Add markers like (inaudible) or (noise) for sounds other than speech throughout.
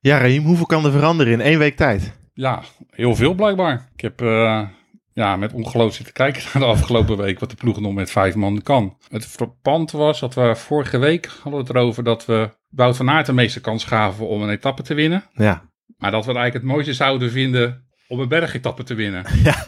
Ja, Raheem, hoeveel kan er veranderen in één week tijd? Ja, heel veel blijkbaar. Ik heb uh, ja, met ongeloof zitten kijken (laughs) naar de afgelopen week wat de ploeg nog met vijf man kan. Het frappant was dat we vorige week hadden het erover dat we Wout van Aert de meeste kans gaven om een etappe te winnen. Ja. Maar dat we het eigenlijk het mooiste zouden vinden om een bergetappe te winnen. (laughs) Ja.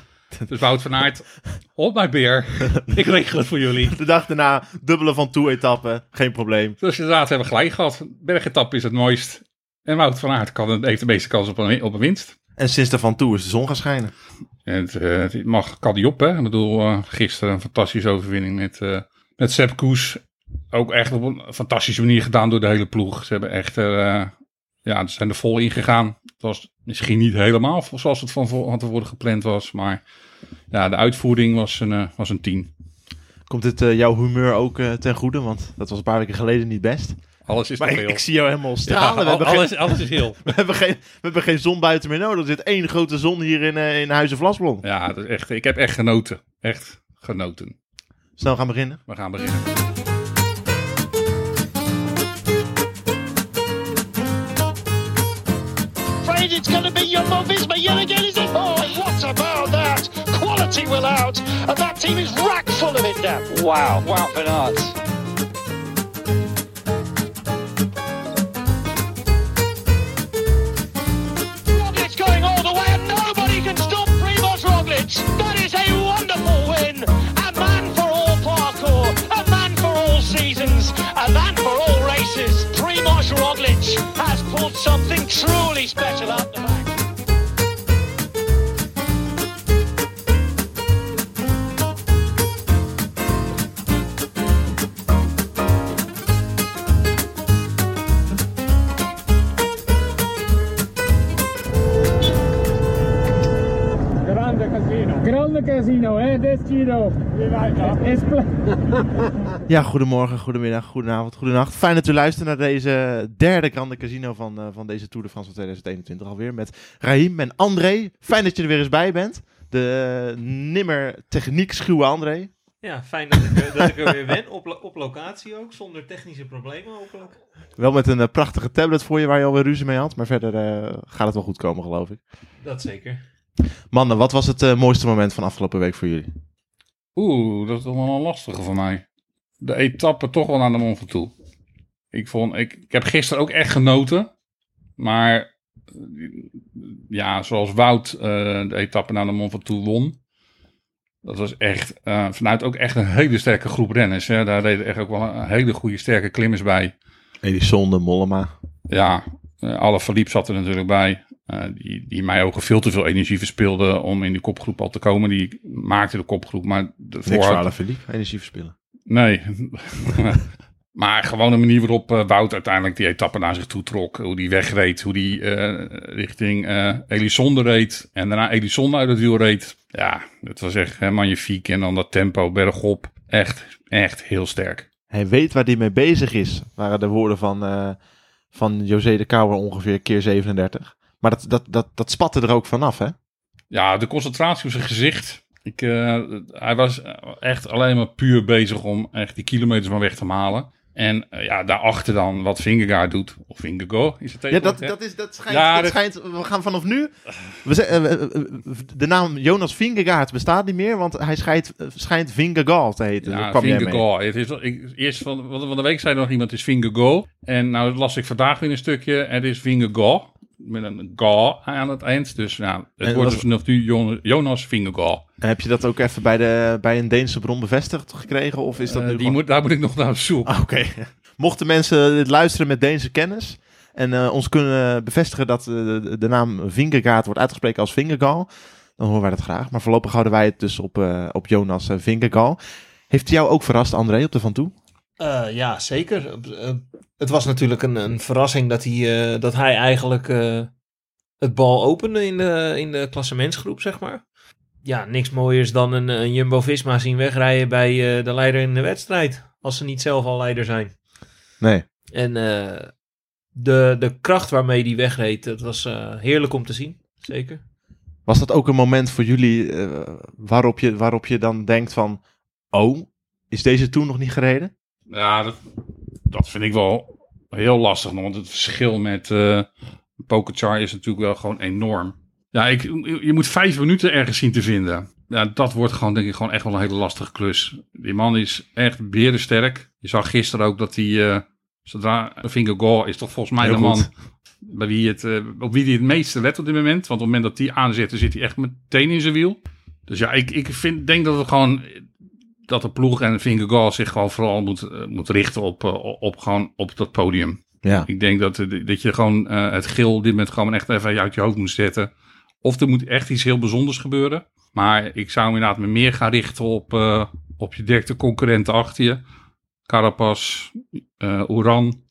Dus Wout van Aert, op mijn beer. (laughs) Ik regel het voor jullie. De dag daarna dubbele van toe-etappen, geen probleem. Dus inderdaad hebben we gelijk gehad. Bergetappe is het mooist. En Wout van Aert kan, heeft de meeste kans op een, op een winst. En sinds de Van Toe is de zon gaan schijnen. En het, uh, het mag kan die op, hè. Ik bedoel, uh, gisteren een fantastische overwinning met, uh, met Sepp Koes. Ook echt op een fantastische manier gedaan door de hele ploeg. Ze hebben echt, ja, ze zijn er vol in gegaan. Het was misschien niet helemaal zoals het van, van tevoren gepland was. Maar ja, de uitvoering was een, was een 10. Komt dit jouw humeur ook ten goede? Want dat was een paar weken geleden niet best. Alles is maar ik, heel. ik, zie jou helemaal stralen. Ja, alles, geen, alles is heel. (laughs) We hebben, geen, we hebben geen zon buiten meer nodig. Er zit één grote zon hier in, uh, in Huizen Vlasblom. Ja, dat is echt, ik heb echt genoten. Echt genoten. Snel gaan beginnen? We gaan beginnen. Afraid it's going to be Jumbo-Visma yet again, is it? Oh, what about that? Quality will out. And that team is rack full of it now. Wow. Wow, Van Is (laughs) ja, goedemorgen, goedemiddag, goedenavond, goedenacht. Fijn dat u luistert naar deze derde Grande Casino van, uh, van deze Tour de France van 2021 alweer. Met Rahim en André. Fijn dat je er weer eens bij bent. De uh, nimmer techniek schuwe André. Ja, fijn dat ik, dat ik er weer ben. Op, op locatie ook, zonder technische problemen hopelijk. Wel met een uh, prachtige tablet voor je waar je alweer ruzie mee had. Maar verder gaat het wel goed komen, geloof ik. Dat zeker. Mannen, wat was het uh, mooiste moment van afgelopen week voor jullie? Oeh, dat is toch wel een lastige voor mij. De etappe toch wel naar de Mont Ventoux. Ik, vond, ik, ik heb gisteren ook echt genoten. Maar ja, zoals Wout uh, de etappe naar de Mont Ventoux won. Dat was echt uh, vanuit ook echt een hele sterke groep renners. Hè. Daar deden echt ook wel een hele goede sterke klimmers bij. Edison, de Mollema. Ja, uh, alle verliep zat er natuurlijk bij. Uh, die, die in mijn ogen veel te veel energie verspeelde om in die kopgroep al te komen. Die maakte de kopgroep, maar... De Niks vooruit... Philippe, energie verspillen. Nee. (laughs) maar gewoon de manier waarop uh, Wout uiteindelijk die etappe naar zich toe trok. Hoe die wegreed, hoe die richting Elisonde reed. En daarna Elisonde uit het wiel reed. Ja, dat was echt hè, magnifiek. En dan dat tempo bergop. Echt, echt heel sterk. Hij weet waar hij mee bezig is, waren de woorden van, van José de Kouwer ongeveer keer 37. Maar dat, dat, dat, dat spatte er ook vanaf, hè? Ja, de concentratie op zijn gezicht. Ik, uh, hij was echt alleen maar puur bezig om echt die kilometers maar weg te halen. En uh, ja, daarachter dan wat Vingegaard doet. Of Vingegaard is het Ja, dat, dat, is, dat, schijnt, ja, dat, dat schijnt... We gaan vanaf nu... We zeggen, uh, de naam Jonas Vingegaard bestaat niet meer, want hij schijnt, schijnt Vingegaard te heten. Ja, Vingegaard. Het is, ik, eerst van, van de week zei er nog iemand, het is Vingegaard. En nou las ik vandaag weer een stukje, het is Vingegaard met een ga aan het eind. Dus ja, het en wordt dus nog nu Jonas Vingegaard. Heb je dat ook even bij, de, bij een Deense bron bevestigd gekregen? Of is dat uh, nu die gewoon... moet, daar moet ik nog naar zoeken. Ah, Oké. Okay. (laughs) Mochten mensen dit luisteren met Deense kennis en uh, ons kunnen bevestigen dat uh, de, de, naam Vingegaard wordt uitgesproken als Vingegaard, dan horen wij dat graag. Maar voorlopig houden wij het dus op, op Jonas Vingegaard. Heeft hij jou ook verrast, André, op de Van Toe? Uh, ja, zeker. Uh, het was natuurlijk een, een verrassing dat hij, uh, dat hij eigenlijk het bal opende in de, in de klassementsgroep, zeg maar. Ja, niks mooiers dan een, een Jumbo-Visma zien wegrijden bij de leider in de wedstrijd. Als ze niet zelf al leider zijn. Nee. En de, de kracht waarmee hij wegreed, dat was heerlijk om te zien. Zeker. Was dat ook een moment voor jullie waarop, je, waarop je dan denkt van... Oh, is deze toen nog niet gereden? Ja, dat, dat vind ik wel heel lastig. Want het verschil met uh, Pokerchar is natuurlijk wel gewoon enorm. Ja, ik, je moet vijf minuten ergens zien te vinden. Ja, dat wordt gewoon, denk ik, gewoon echt wel een hele lastige klus. Die man is echt berensterk. Je zag gisteren ook dat hij, eh, zodra Finger Goal is toch volgens mij Heel de man goed. bij wie het, eh, op wie hij het meeste let op dit moment. Want op het moment dat die aanzet, dan zit hij echt meteen in zijn wiel. Dus ja, ik, ik vind, denk dat het gewoon, dat de ploeg en Finger Goal zich gewoon vooral moet, eh, moet richten op, op, gewoon op dat podium. Ja. Ik denk dat, dat je gewoon het geel op dit moment gewoon echt even uit je hoofd moet zetten. Of er moet echt iets heel bijzonders gebeuren. Maar ik zou inderdaad me meer gaan richten op, eh, op je directe concurrenten achter je. Carapaz, eh Oran,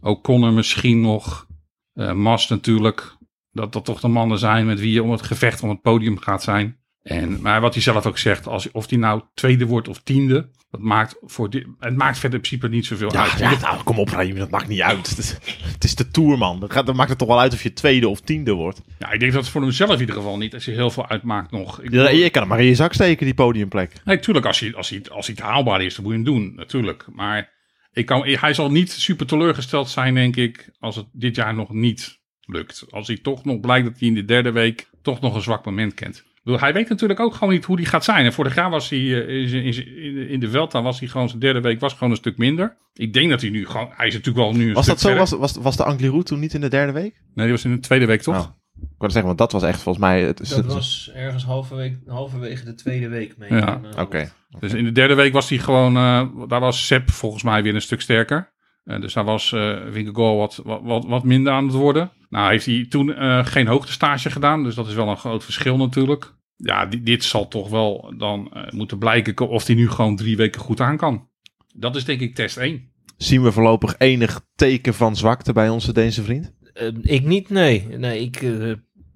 O'Connor misschien nog. eh Mas natuurlijk. Dat dat toch de mannen zijn met wie je om het gevecht om het podium gaat zijn. En, maar wat hij zelf ook zegt, als, of hij nou tweede wordt of tiende, dat maakt voor het maakt verder in principe niet zoveel Ja, uit. ja, nou, kom op, Raim, dat maakt niet uit. Het is, het is de Tour, man. Gaat, dan maakt het toch wel uit of je tweede of tiende wordt. Ja, ik denk dat het voor hemzelf in ieder geval niet als hij heel veel uitmaakt nog. Ik Ja, je kan hem maar in je zak steken, die podiumplek. Nee, tuurlijk, als hij, als, hij, als hij het haalbaar is, dan moet je hem doen, natuurlijk. Maar ik kan, hij zal niet super teleurgesteld zijn, denk ik, als het dit jaar nog niet lukt. Als hij toch nog blijkt dat hij in de derde week toch nog een zwak moment kent. Bedoel, hij weet natuurlijk ook gewoon niet hoe hij gaat zijn. En vorig jaar was hij eh, in, de- de Velta was hij gewoon zijn derde week was gewoon een stuk minder. Ik denk dat hij nu gewoon, hij is natuurlijk wel nu een Was stuk dat zo? Was, was, was de Angliru toen niet in de derde week? Nee, die was in de tweede week toch? Oh. Ik wou zeggen, want dat was echt volgens mij... Het, Dat was ergens halverwege, halverwege de tweede week mee. Ja. Oké. Dus in de derde week was hij gewoon, eh, daar was Sepp volgens mij weer een stuk sterker. Eh, dus daar was uh, Vingegaard wat, wat, wat, wat minder aan het worden. Nou heeft hij toen eh, geen hoogtestage gedaan, dus dat is wel een groot verschil natuurlijk. Ja, di- dit zal toch wel dan eh, moeten blijken of hij nu gewoon drie weken goed aan kan. Dat is denk ik test 1. Zien we voorlopig enig teken van zwakte bij onze Deense vriend? Eh, ik niet, nee. nee ik, eh,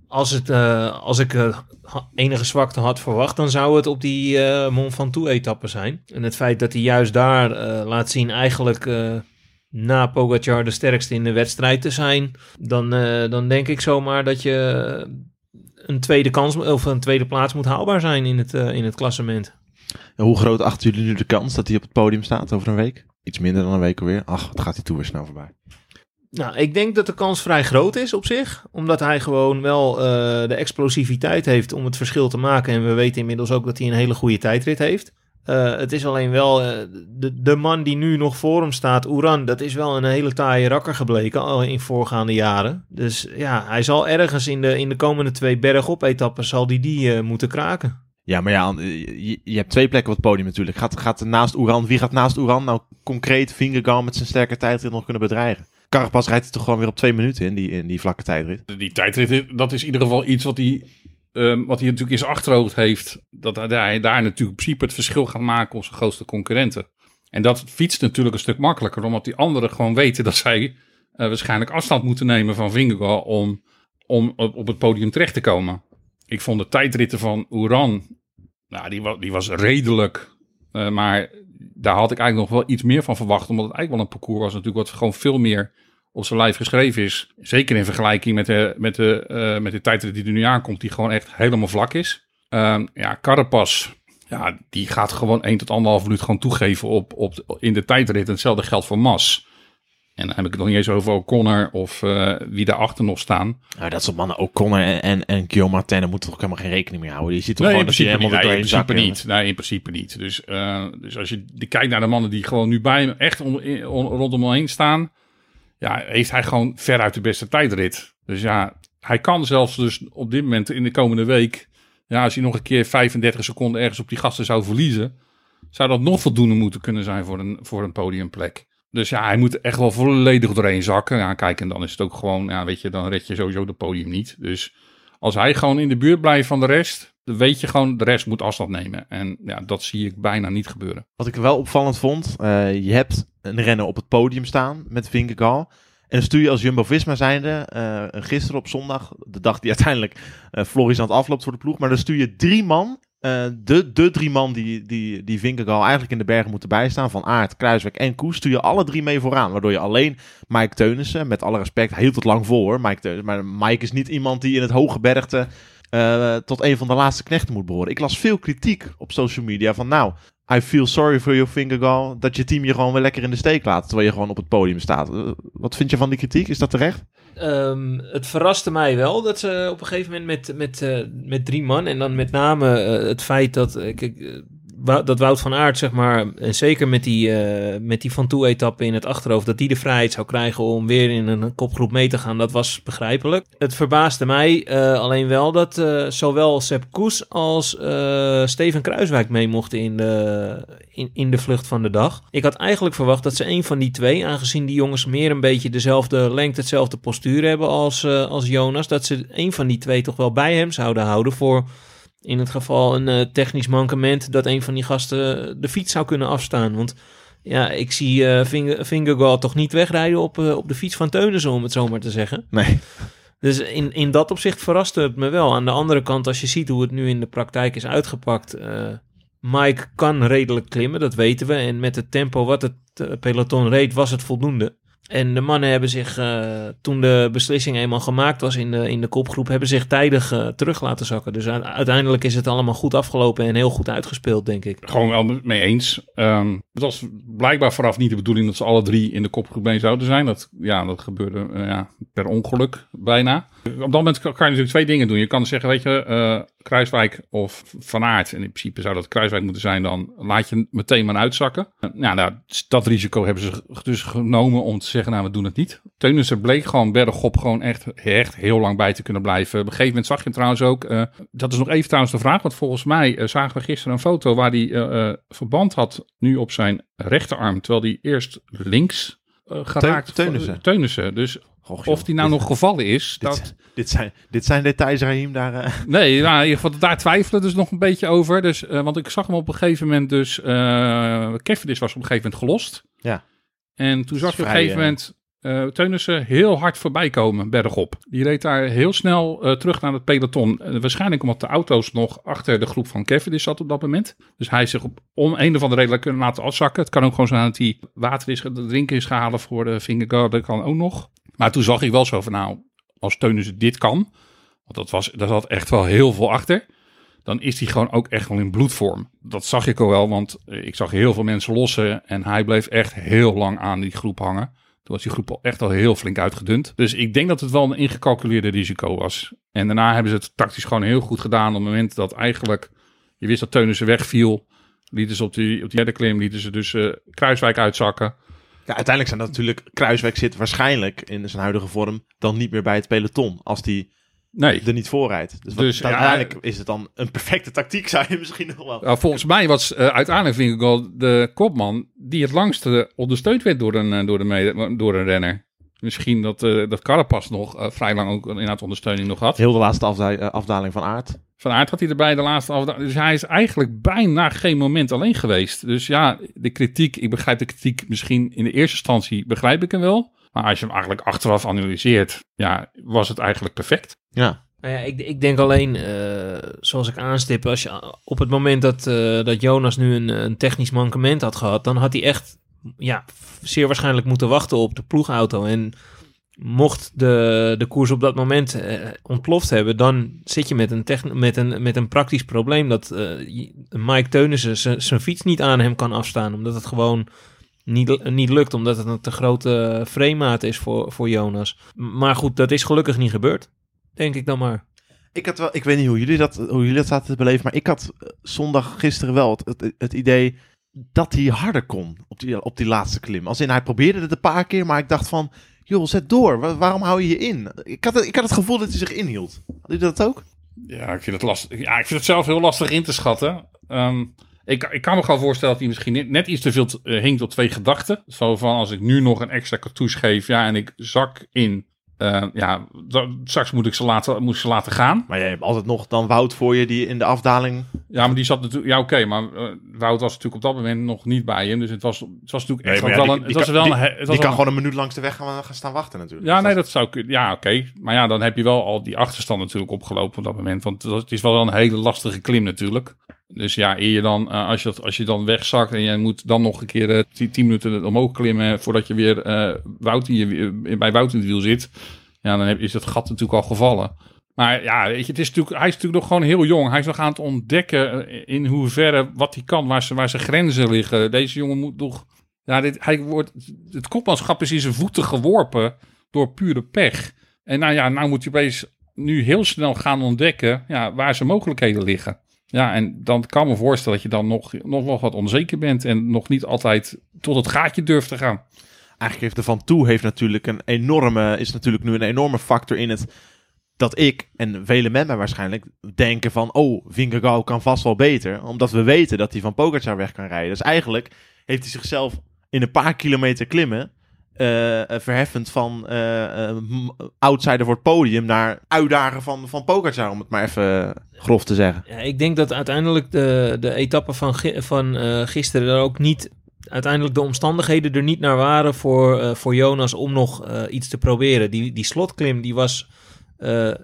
als, het, eh, als ik eh, enige zwakte had verwacht, dan zou het op die eh Mont Ventoux-etappe zijn. En het feit dat hij juist daar eh, laat zien eigenlijk eh, na Pogacar de sterkste in de wedstrijd te zijn, dan, eh, dan denk ik zomaar dat je een tweede, kans, of een tweede plaats moet haalbaar zijn in het, eh, in het klassement. En hoe groot achten jullie nu de kans dat hij op het podium staat over een week? Iets minder dan een week alweer. Ach, wat gaat die Tour weer snel voorbij. Nou, ik denk dat de kans vrij groot is op zich. Omdat hij gewoon wel eh, de explosiviteit heeft om het verschil te maken. En we weten inmiddels ook dat hij een hele goede tijdrit heeft. Eh, het is alleen wel eh, de, de man die nu nog voor hem staat, Oeran, dat is wel een hele taaie rakker gebleken al in voorgaande jaren. Dus ja, hij zal ergens in de, in de komende twee bergop-etappen zal die, die eh, moeten kraken. Ja, maar ja, je, je hebt twee plekken op het podium natuurlijk. Gaat, gaat er naast Oeran, wie gaat naast Oeran nou concreet Vingegaard met zijn sterke tijdrit nog kunnen bedreigen? Carapaz rijdt hij toch gewoon weer op twee minuten in die, in die vlakke tijdrit. Die tijdrit, dat is in ieder geval iets wat hij, ehm, wat hij natuurlijk in zijn achterhoofd heeft. Dat hij, daar natuurlijk in principe het verschil gaat maken op zijn grootste concurrenten. En dat fietst natuurlijk een stuk makkelijker, omdat die anderen gewoon weten dat zij eh, waarschijnlijk afstand moeten nemen van Vingegaard om, om op, het podium terecht te komen. Ik vond de tijdritten van Oeran, nou, die, was, die was redelijk, eh, maar daar had ik eigenlijk nog wel iets meer van verwacht, omdat het eigenlijk wel een parcours was natuurlijk wat gewoon veel meer op zijn lijf geschreven is. Zeker in vergelijking met de, met de, eh, met de tijdrit die er nu aankomt, die gewoon echt helemaal vlak is. Ehm, ja, Carapaz, ja, die gaat gewoon 1 tot 1,5 minuut gewoon toegeven op, op, in de tijdrit. En hetzelfde geldt voor Mas. En dan heb ik het nog niet eens over O'Connor of eh, wie daarachter nog staan. Nou, dat soort mannen, O'Connor en, en, en Guillaume Martin, daar moeten we toch helemaal geen rekening mee houden. Je ziet toch Nee, in gewoon die principe, helemaal niet. Nee, in principe niet. Nee, in principe niet. Dus, eh, dus als je die kijkt naar de mannen die gewoon nu bij hem echt om, in- om- rondom hem heen staan. Ja, heeft hij gewoon veruit de beste tijdrit. Dus ja, hij kan zelfs dus op dit moment in de komende week. Ja, als hij nog een keer 35 seconden ergens op die gasten zou verliezen. Zou dat nog voldoende moeten kunnen zijn voor een, voor een podiumplek. Dus ja, hij moet echt wel volledig doorheen zakken. Ja, kijk, en dan is het ook gewoon, ja, weet je, dan red je sowieso de podium niet. Dus als hij gewoon in de buurt blijft van de rest, dan weet je gewoon, de rest moet afstand nemen. En ja, dat zie ik bijna niet gebeuren. Wat ik wel opvallend vond, eh, je hebt een renner op het podium staan met Vingegaard. En dan stuur je als Jumbo-Visma zijnde, eh, gisteren op zondag, de dag die uiteindelijk Florisant afloopt voor de ploeg. Maar dan stuur je drie man, eh, de, de drie man die, die, die Vingegaard eigenlijk in de bergen moeten bijstaan. Van Aert, Kruiswijk en Koes, stuur je alle drie mee vooraan. Waardoor je alleen Mike Teunissen, met alle respect, hield het lang vol hoor, Mike Teunissen. Maar Mike is niet iemand die in het hoge bergte eh, tot een van de laatste knechten moet behoren. Ik las veel kritiek op social media van nou, I feel sorry for your finger dat je team je gewoon weer lekker in de steek laat, terwijl je gewoon op het podium staat. Eh, wat vind je van die kritiek? Is dat terecht? Ehm, het verraste mij wel dat ze op een gegeven moment met, met, eh, met drie man... en dan met name eh, het feit dat... eh, dat Wout van Aert, zeg maar, en zeker met die, eh, met die Van Toe-etappe in het achterhoofd, dat die de vrijheid zou krijgen om weer in een kopgroep mee te gaan, dat was begrijpelijk. Het verbaasde mij eh, alleen wel dat eh, zowel Sepp Koes als Steven Kruiswijk mee mochten in de, in, in de vlucht van de dag. Ik had eigenlijk verwacht dat ze een van die twee, aangezien die jongens meer een beetje dezelfde lengte, hetzelfde postuur hebben als, als Jonas, dat ze een van die twee toch wel bij hem zouden houden voor in het geval een eh, technisch mankement dat een van die gasten de fiets zou kunnen afstaan. Want ja, ik zie eh Finger, Fingergaard toch niet wegrijden op, eh, op de fiets van Teunissen, om het zo maar te zeggen. Nee. Dus in, in dat opzicht verraste het me wel. Aan de andere kant, als je ziet hoe het nu in de praktijk is uitgepakt. Mike kan redelijk klimmen, dat weten we. En met het tempo wat het peloton reed, was het voldoende. En de mannen hebben zich, eh, toen de beslissing eenmaal gemaakt was in de, in de kopgroep, hebben zich tijdig eh, terug laten zakken. Dus uiteindelijk is het allemaal goed afgelopen en heel goed uitgespeeld, denk ik. Gewoon wel mee eens. Ehm, het was blijkbaar vooraf niet de bedoeling dat ze alle drie in de kopgroep mee zouden zijn. Dat, ja, dat gebeurde eh, ja, per ongeluk bijna. Op dat moment kan, je natuurlijk twee dingen doen. Je kan zeggen, weet je, eh, Kruiswijk of Van Aert. En in principe zou dat Kruiswijk moeten zijn. Dan laat je meteen maar uitzakken. Eh, nou, nou, dat risico hebben ze dus genomen om te zeggen, nou, we doen het niet. Teunissen bleek gewoon bergop gewoon echt, echt heel lang bij te kunnen blijven. Op een gegeven moment zag je hem trouwens ook. eh, dat is nog even trouwens de vraag. Want volgens mij zagen we gisteren een foto waar hij verband had nu op zijn rechterarm. Terwijl hij eerst links geraakt. Teunissen. Teunissen. Dus of die nou dit- nog gevallen is, Dit, dat... dit, zijn, dit zijn details, Raheem. Daar, eh, (laughs) Nee, nou, in ieder geval, daar twijfelen dus nog een beetje over. Dus, eh, want ik zag hem op een gegeven moment dus... eh Cavendish was op een gegeven moment gelost. Ja. En toen zag je op een gegeven eh, moment eh Teunissen heel hard voorbij komen, bergop. Die reed daar heel snel eh, terug naar het peloton. Eh, waarschijnlijk omdat de auto's nog achter de groep van Cavendish zat op dat moment. Dus hij zich op om een of andere reden kunnen laten afzakken. Het kan ook gewoon zijn dat hij water is, drinken is gehaald voor de Fingerguard. Dat kan ook nog. Maar toen zag ik wel zo van, nou, als Teunissen dit kan... Want dat was, daar zat echt wel heel veel achter. Dan is hij gewoon ook echt wel in bloedvorm. Dat zag ik al wel, want ik zag heel veel mensen lossen. En hij bleef echt heel lang aan die groep hangen. Toen was die groep al echt al heel flink uitgedund. Dus ik denk dat het wel een ingecalculeerde risico was. En daarna hebben ze het tactisch gewoon heel goed gedaan. Op het moment dat eigenlijk je wist dat Teunissen wegviel. Lieten ze op die, op die derde klim, lieten ze dus eh, Kruiswijk uitzakken. ja, uiteindelijk zijn dat natuurlijk... Kruiswijk zit waarschijnlijk in zijn huidige vorm dan niet meer bij het peloton. Als die Nee, er niet voorrijdt. Dus, wat- Dus, ja, uiteindelijk is het dan een perfecte tactiek, (laughs) zou je misschien nog wel... Nou, volgens mij was eh, uiteindelijk Vingegaard de kopman die het langste ondersteund werd door een, eh, door de mede- door een renner. Misschien dat, eh dat Carapaz nog vrij lang ook inderdaad ondersteuning nog had. Heel de laatste afda- afdaling van aard. Van Aert had hij erbij de laatste afdaling. Dus hij is eigenlijk bijna geen moment alleen geweest. Dus ja, de kritiek, ik begrijp de kritiek misschien in de eerste instantie, begrijp ik hem wel. Maar als je hem eigenlijk achteraf analyseert, ja, was het eigenlijk perfect. Ja. Nou ja, ik, ik denk alleen, eh, zoals ik aanstip, als je op het moment dat, eh, dat Jonas nu een, een technisch mankement had gehad, dan had hij echt ja, zeer waarschijnlijk moeten wachten op de ploegauto. En mocht de, de koers op dat moment eh, ontploft hebben, dan zit je met een, techn- met een, met een praktisch probleem dat eh, Mike Teunissen zijn fiets niet aan hem kan afstaan, omdat het gewoon niet, niet lukt, omdat het een te grote framemaat is voor, voor Jonas. Maar goed, dat is gelukkig niet gebeurd, denk ik dan maar. Ik, had wel, ik weet niet hoe jullie, dat, hoe jullie dat zaten te beleven, maar ik had eh, zondag gisteren wel het, het, het idee dat hij harder kon op die, op die laatste klim. Als in, hij probeerde het een paar keer, maar ik dacht van, joh, zet door. Wa- waarom hou je je in? Ik had, het, ik had het gevoel dat hij zich inhield. Had jullie dat ook? Ja, ik vind het lastig. Ja, ik vind het zelf heel lastig in te schatten. Ehm, ik, ik kan me gewoon voorstellen dat hij misschien net, iets te veel eh, hinkt op twee gedachten. Zo van als ik nu nog een extra cartouche geef, ja, en ik zak in. eh, ja, straks moet ik ze laten, moet ik ze laten gaan. Maar jij hebt altijd nog dan Wout voor je die in de afdaling... Ja, maar die zat natuurlijk. Ja, oké, maar eh, Wout was natuurlijk op dat moment nog niet bij hem. Dus het was, het was natuurlijk echt Nee, wel ja, een. die- Het die was kan- wel een. die- het was Die wel kan gewoon een minuut langs de weg gaan, gaan staan wachten natuurlijk. Ja, nee, dat- dat zou. Ja, oké. Maar ja, dan heb je wel al die achterstand natuurlijk opgelopen op dat moment. Want het is wel een hele lastige klim natuurlijk. Dus ja, eer je dan, eh, als, je, dat- als je dan wegzakt en je moet dan nog een keer eh, tien 10 minuten omhoog klimmen voordat je weer eh, Wout in je, bij Wout in het wiel zit. Ja, dan heb, is het gat natuurlijk al gevallen. Maar ja, weet je, het is natuurlijk, hij is natuurlijk nog gewoon heel jong. Hij is nog aan het ontdekken in hoeverre wat hij kan, waar, waar zijn grenzen liggen. Deze jongen moet toch... Ja, dit, hij wordt, het kopmanschap is in zijn voeten geworpen door pure pech. En nou ja, nou moet je opeens nu heel snel gaan ontdekken ja, waar zijn mogelijkheden liggen. Ja, en dan kan me voorstellen dat je dan nog, nog wel wat onzeker bent en nog niet altijd tot het gaatje durft te gaan. Eigenlijk heeft de Van Toe heeft natuurlijk een enorme, is natuurlijk nu een enorme factor in het dat ik en vele met mij waarschijnlijk denken van, oh, Vingegaard kan vast wel beter, omdat we weten dat hij van Pogacar weg kan rijden. Dus eigenlijk heeft hij zichzelf in een paar kilometer klimmen eh, verheffend van eh, outsider voor het podium naar uitdagen van, van Pogacar, om het maar even grof te zeggen. Ja, ik denk dat uiteindelijk de, de etappe van, van gisteren er ook niet... Uiteindelijk de omstandigheden er niet naar waren voor, voor Jonas om nog iets te proberen. Die, die slotklim die was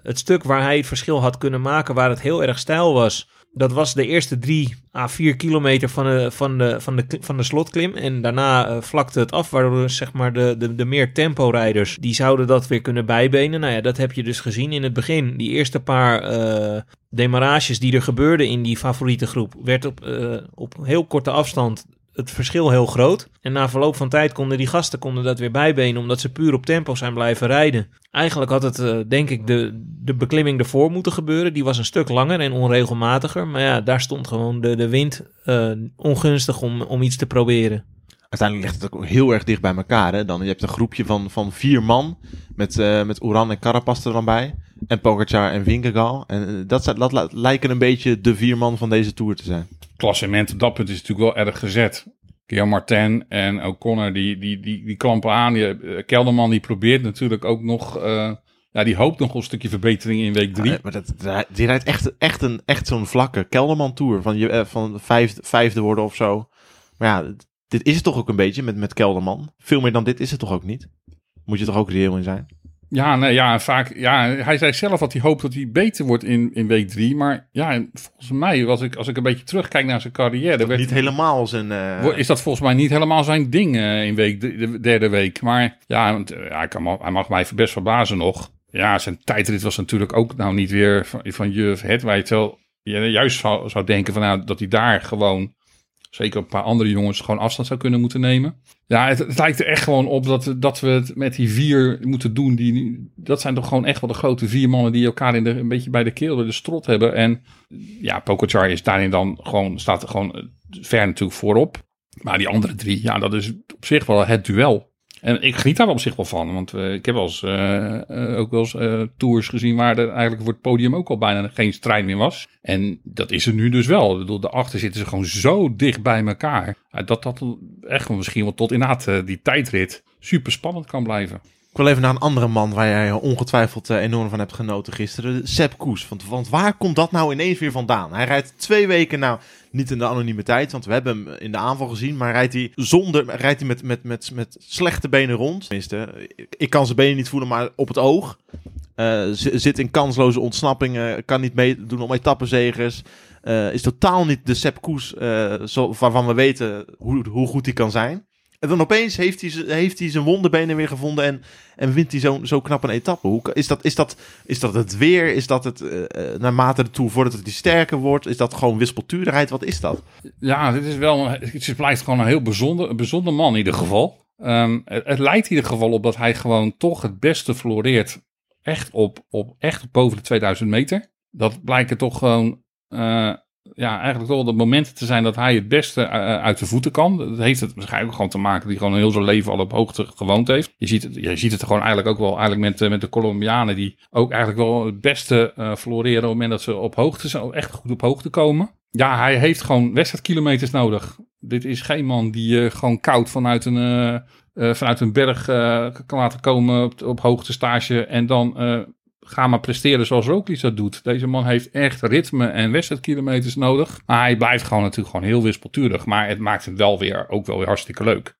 het stuk waar hij het verschil had kunnen maken, waar het heel erg stijl was. Dat was de eerste drie à vier kilometer van de, van de, van de, van de slotklim. En daarna eh, vlakte het af, waardoor zeg maar de, de, de meer tempo-rijders... die zouden dat weer kunnen bijbenen. Nou ja, dat heb je dus gezien in het begin. Die eerste paar eh, demarages die er gebeurden in die favoriete groep... werd op, eh, op heel korte afstand het verschil heel groot. En na verloop van tijd konden die gasten konden dat weer bijbenen... omdat ze puur op tempo zijn blijven rijden. Eigenlijk had het, eh, denk ik, de, de beklimming ervoor moeten gebeuren. Die was een stuk langer en onregelmatiger. Maar ja, daar stond gewoon de, de wind eh, ongunstig om, om iets te proberen. Uiteindelijk ligt het ook heel erg dicht bij elkaar. Hè? Dan, je hebt een groepje van, van vier man met, eh met Oeran en Carapaz er dan bij. En Pogacar en Vingegaard. En eh, dat, lijken een beetje de vier man van deze Tour te zijn. Klassement op dat punt is natuurlijk wel erg gezet. Guillaume Martin en O'Connor die, die, die, die klampen aan. Die, eh, Kelderman die probeert natuurlijk ook nog... ja, die hoopt nog een stukje verbetering in week drie. Maar dat, die rijdt echt, echt, een, echt zo'n vlakke Kelderman Tour. Van, je, van vijfde, vijfde worden of zo. Maar ja, dit is het toch ook een beetje met, met Kelderman. Veel meer dan dit is het toch ook niet? Moet je toch ook reëel in zijn? Ja, nee, ja, vaak, ja, hij zei zelf dat hij hoopt dat hij beter wordt in, in week drie. Maar ja, en volgens mij, als ik, als ik een beetje terugkijk naar zijn carrière... werd- Niet helemaal zijn... eh, Is dat volgens mij niet helemaal zijn ding eh, in week, de, de derde week. Maar ja, want, eh, ja, hij, kan, hij mag mij best verbazen nog. Ja, zijn tijdrit was natuurlijk ook nou niet weer van, van je het. Waar je het wel je juist zou, zou denken van, nou, dat hij daar gewoon, zeker een paar andere jongens, gewoon afstand zou kunnen moeten nemen. Ja, het, lijkt er echt gewoon op dat, dat we het met die vier moeten doen. Die, dat zijn toch gewoon echt wel de grote vier mannen die elkaar in de, een beetje bij de keel, de strot hebben. En ja, Pogacar is daarin dan gewoon, staat er gewoon eh, ver natuurlijk voorop. Maar die andere drie, ja, dat is op zich wel het duel. En ik geniet daar op zich wel van. Want eh, ik heb wel eens, eh, eh, ook wel eens tours gezien waar er eigenlijk voor het podium ook al bijna geen strijd meer was. En dat is er nu dus wel. Ik bedoel, daarachter zitten ze gewoon zo dicht bij elkaar. Dat dat echt misschien wel tot inderdaad die tijdrit super spannend kan blijven. Ik wil even naar een andere man waar jij ongetwijfeld eh, enorm van hebt genoten gisteren. Sepp Koes. Want, waar komt dat nou ineens weer vandaan? Hij rijdt twee weken, nou niet in de anonimiteit, want we hebben hem in de aanval gezien. Maar rijdt hij, zonder, rijdt hij met, met, met, met slechte benen rond. Tenminste, ik, kan zijn benen niet voelen, maar op het oog. Eh, zit in kansloze ontsnappingen, kan niet meedoen om etappenzegers. Eh, is totaal niet de Sepp Koes zo, waarvan we weten hoe, hoe goed hij kan zijn. En dan opeens heeft hij, heeft hij zijn wonderbenen weer gevonden en, en wint hij zo, zo knap een etappe. Hoe, is, dat, is, dat, is dat het weer? Is dat het eh, naarmate de Tour voordat hij sterker wordt? Is dat gewoon wispelturigheid? Wat is dat? Ja, dit is wel, het blijft gewoon een heel bijzonder, een bijzonder man in ieder geval. Ehm, het, lijkt in ieder geval op dat hij gewoon toch het beste floreert. Echt op, op echt boven de 2000 meter. Dat blijken toch gewoon, eh, ja, eigenlijk wel de momenten te zijn dat hij het beste eh, uit de voeten kan. Dat heeft het waarschijnlijk gewoon te maken hij gewoon heel zijn leven al op hoogte gewoond heeft. Je ziet het, je ziet het gewoon eigenlijk ook wel eigenlijk met, eh, met de Colombianen die ook eigenlijk wel het beste eh, floreren op het moment dat ze op hoogte zijn, echt goed op hoogte komen. Ja, hij heeft gewoon wedstrijdkilometers nodig. Dit is geen man die je gewoon koud vanuit een, eh, eh, vanuit een berg eh, kan laten komen op, op hoogtestage en dan eh ga maar presteren zoals Roglic dat doet. Deze man heeft echt ritme en wedstrijdkilometers nodig. Maar hij blijft gewoon natuurlijk gewoon heel wispelturig. Maar het maakt hem wel weer, ook wel weer hartstikke leuk.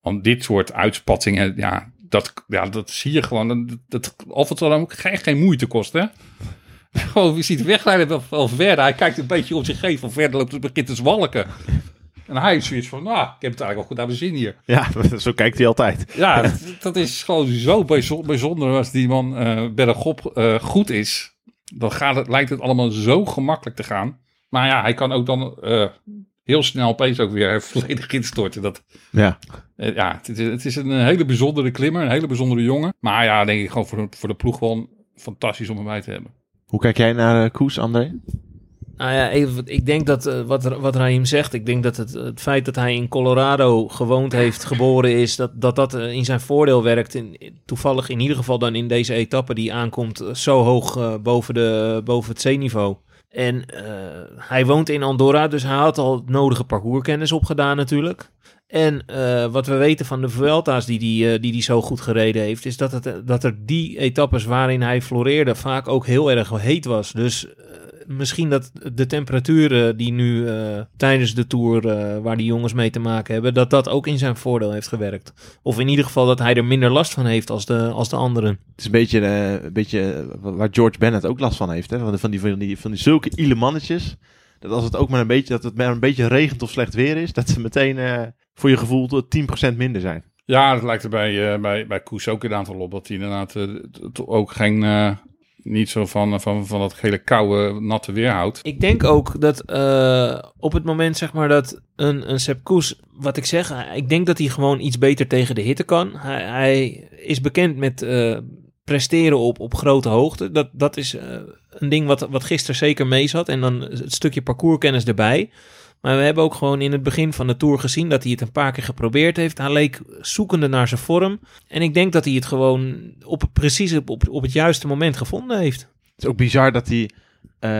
Want dit soort uitspattingen, ja, dat, ja, dat zie je gewoon. Dat, dat, of het dan ook geen, geen moeite kost, hè. Gewoon, (laughs) je ziet wegrijden wel verder. Hij kijkt een beetje om zich heen. Van verder loopt het begint te zwalken. En hij is zoiets van, nou, ik heb het eigenlijk wel goed naar mijn zin hier. Ja, (laughs) zo kijkt hij altijd. Ja, dat, (laughs) dat is gewoon zo bijzo- bijzonder als die man eh bergop eh, goed is. Dan gaat het, lijkt het allemaal zo gemakkelijk te gaan. Maar ja, hij kan ook dan eh, heel snel opeens ook weer (laughs) volledig instorten. Dat, Ja. ja, het is, het is een hele bijzondere klimmer, een hele bijzondere jongen. Maar ja, denk ik gewoon voor de, voor de ploeg gewoon fantastisch om hem bij te hebben. Hoe kijk jij naar Koes, André? Nou ja, even, ik denk dat eh, wat, wat zegt, ik denk dat het, het feit dat hij in Colorado gewoond heeft, geboren is, dat dat, dat eh, in zijn voordeel werkt. Toevallig in ieder geval dan in deze etappe die aankomt eh, zo hoog boven, de, boven het zeeniveau. En hij woont in Andorra, dus hij had al het nodige parcourskennis opgedaan natuurlijk. En wat we weten van de Vuelta's die die, eh, die die zo goed gereden heeft, is dat, het, dat er die etappes waarin hij floreerde vaak ook heel erg heet was. Dus misschien dat de temperaturen die nu eh, tijdens de Tour, eh, waar die jongens mee te maken hebben, dat dat ook in zijn voordeel heeft gewerkt. Of in ieder geval dat hij er minder last van heeft als de, als de anderen. Het is een beetje, eh, een beetje eh, waar George Bennett ook last van heeft. Hè? Van, die, van, die, van, die, van die zulke ile mannetjes. Dat als het ook maar een beetje, dat het maar een beetje regent of slecht weer is, dat ze meteen eh, voor je gevoel tot 10% minder zijn. Ja, dat lijkt er bij, eh, bij, bij Koes ook een aantal op. Dat hij inderdaad eh, ook geen, eh, niet zo van, van, van dat gele koude, natte weer houdt. Ik denk ook dat eh, op het moment zeg maar dat een, een Sepp Koes, wat ik zeg, hij- ik denk dat hij gewoon iets beter tegen de hitte kan. Hij, is bekend met eh, presteren op, op grote hoogte. Dat, dat is eh, een ding wat, wat gisteren zeker mee zat. En dan het stukje parcourskennis erbij. Maar we hebben ook gewoon in het begin van de Tour gezien dat hij het een paar keer geprobeerd heeft. Hij leek zoekende naar zijn vorm. En ik denk dat hij het gewoon op, precies op, op, op het juiste moment gevonden heeft. Het is ook bizar dat hij, eh,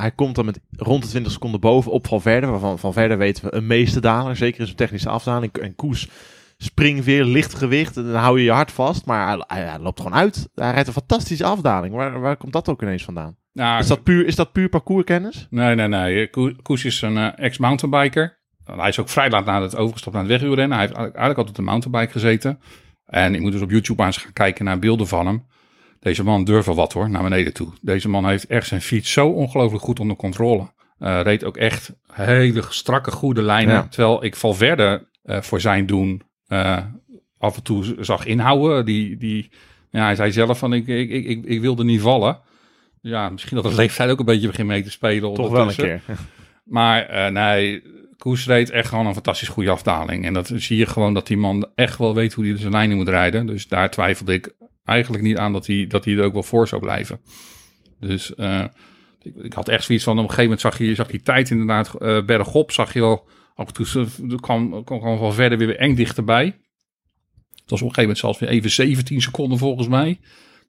hij komt dan met rond de 20 seconden boven op Valverde, waarvan Valverde weten we een meeste daler, zeker in zijn technische afdaling. En Koes springt weer, licht gewicht, en dan hou je je hart vast, maar hij loopt gewoon uit. Hij rijdt een fantastische afdaling. Waar, waar komt dat ook ineens vandaan? Nou, Is dat puur, is dat puur parcourskennis? Nee, nee, nee. Ko- Koes is een eh, ex-mountainbiker. Hij is ook vrij laat na het overgestapt naar het wegwielrennen. Hij heeft eigenlijk altijd op de mountainbike gezeten. En ik moet dus op YouTube aan eens gaan kijken naar beelden van hem. Deze man durft wel wat hoor, naar beneden toe. Deze man heeft echt zijn fiets zo ongelooflijk goed onder controle. Eh, reed ook echt hele strakke, goede lijnen. Ja. Terwijl ik Valverde eh voor zijn doen af en toe zag inhouden. Die, die, ja, hij zei zelf van ik, ik, ik, ik wilde niet vallen. Ja, misschien dat de leeftijd ook een beetje begint mee te spelen. Toch wel een keer. (laughs) Maar eh, nee, Koes reed echt gewoon een fantastisch goede afdaling. En dat zie je gewoon dat die man echt wel weet hoe hij zijn lijnen moet rijden. Dus daar twijfelde ik eigenlijk niet aan dat hij, dat hij er ook wel voor zou blijven. Dus eh, ik, ik had echt zoiets van, op een gegeven moment zag je, zag die tijd inderdaad eh bergop. Zag je wel, af en toe kwam, kwam gewoon wel verder weer eng dichterbij. Het was op een gegeven moment zelfs weer even 17 seconden volgens mij.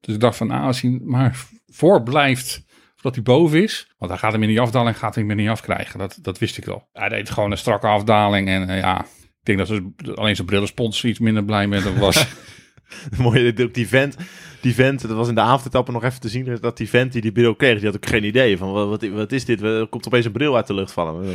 Dus ik dacht van, ah, hij maar voor blijft voordat hij boven is. Want hij gaat hem in die afdaling gaat hij hem niet afkrijgen. Dat, dat wist ik wel. Hij deed gewoon een strakke afdaling. En eh, ja, ik denk dat ze, alleen zijn brillensponsor iets minder blij met was. (laughs) Mooie, ook die vent, die vent, dat was in de avondetappe nog even te zien, dat die vent die die bril kreeg, die had ook geen idee van wat, wat, is dit, er komt opeens een bril uit de lucht vallen. Eh,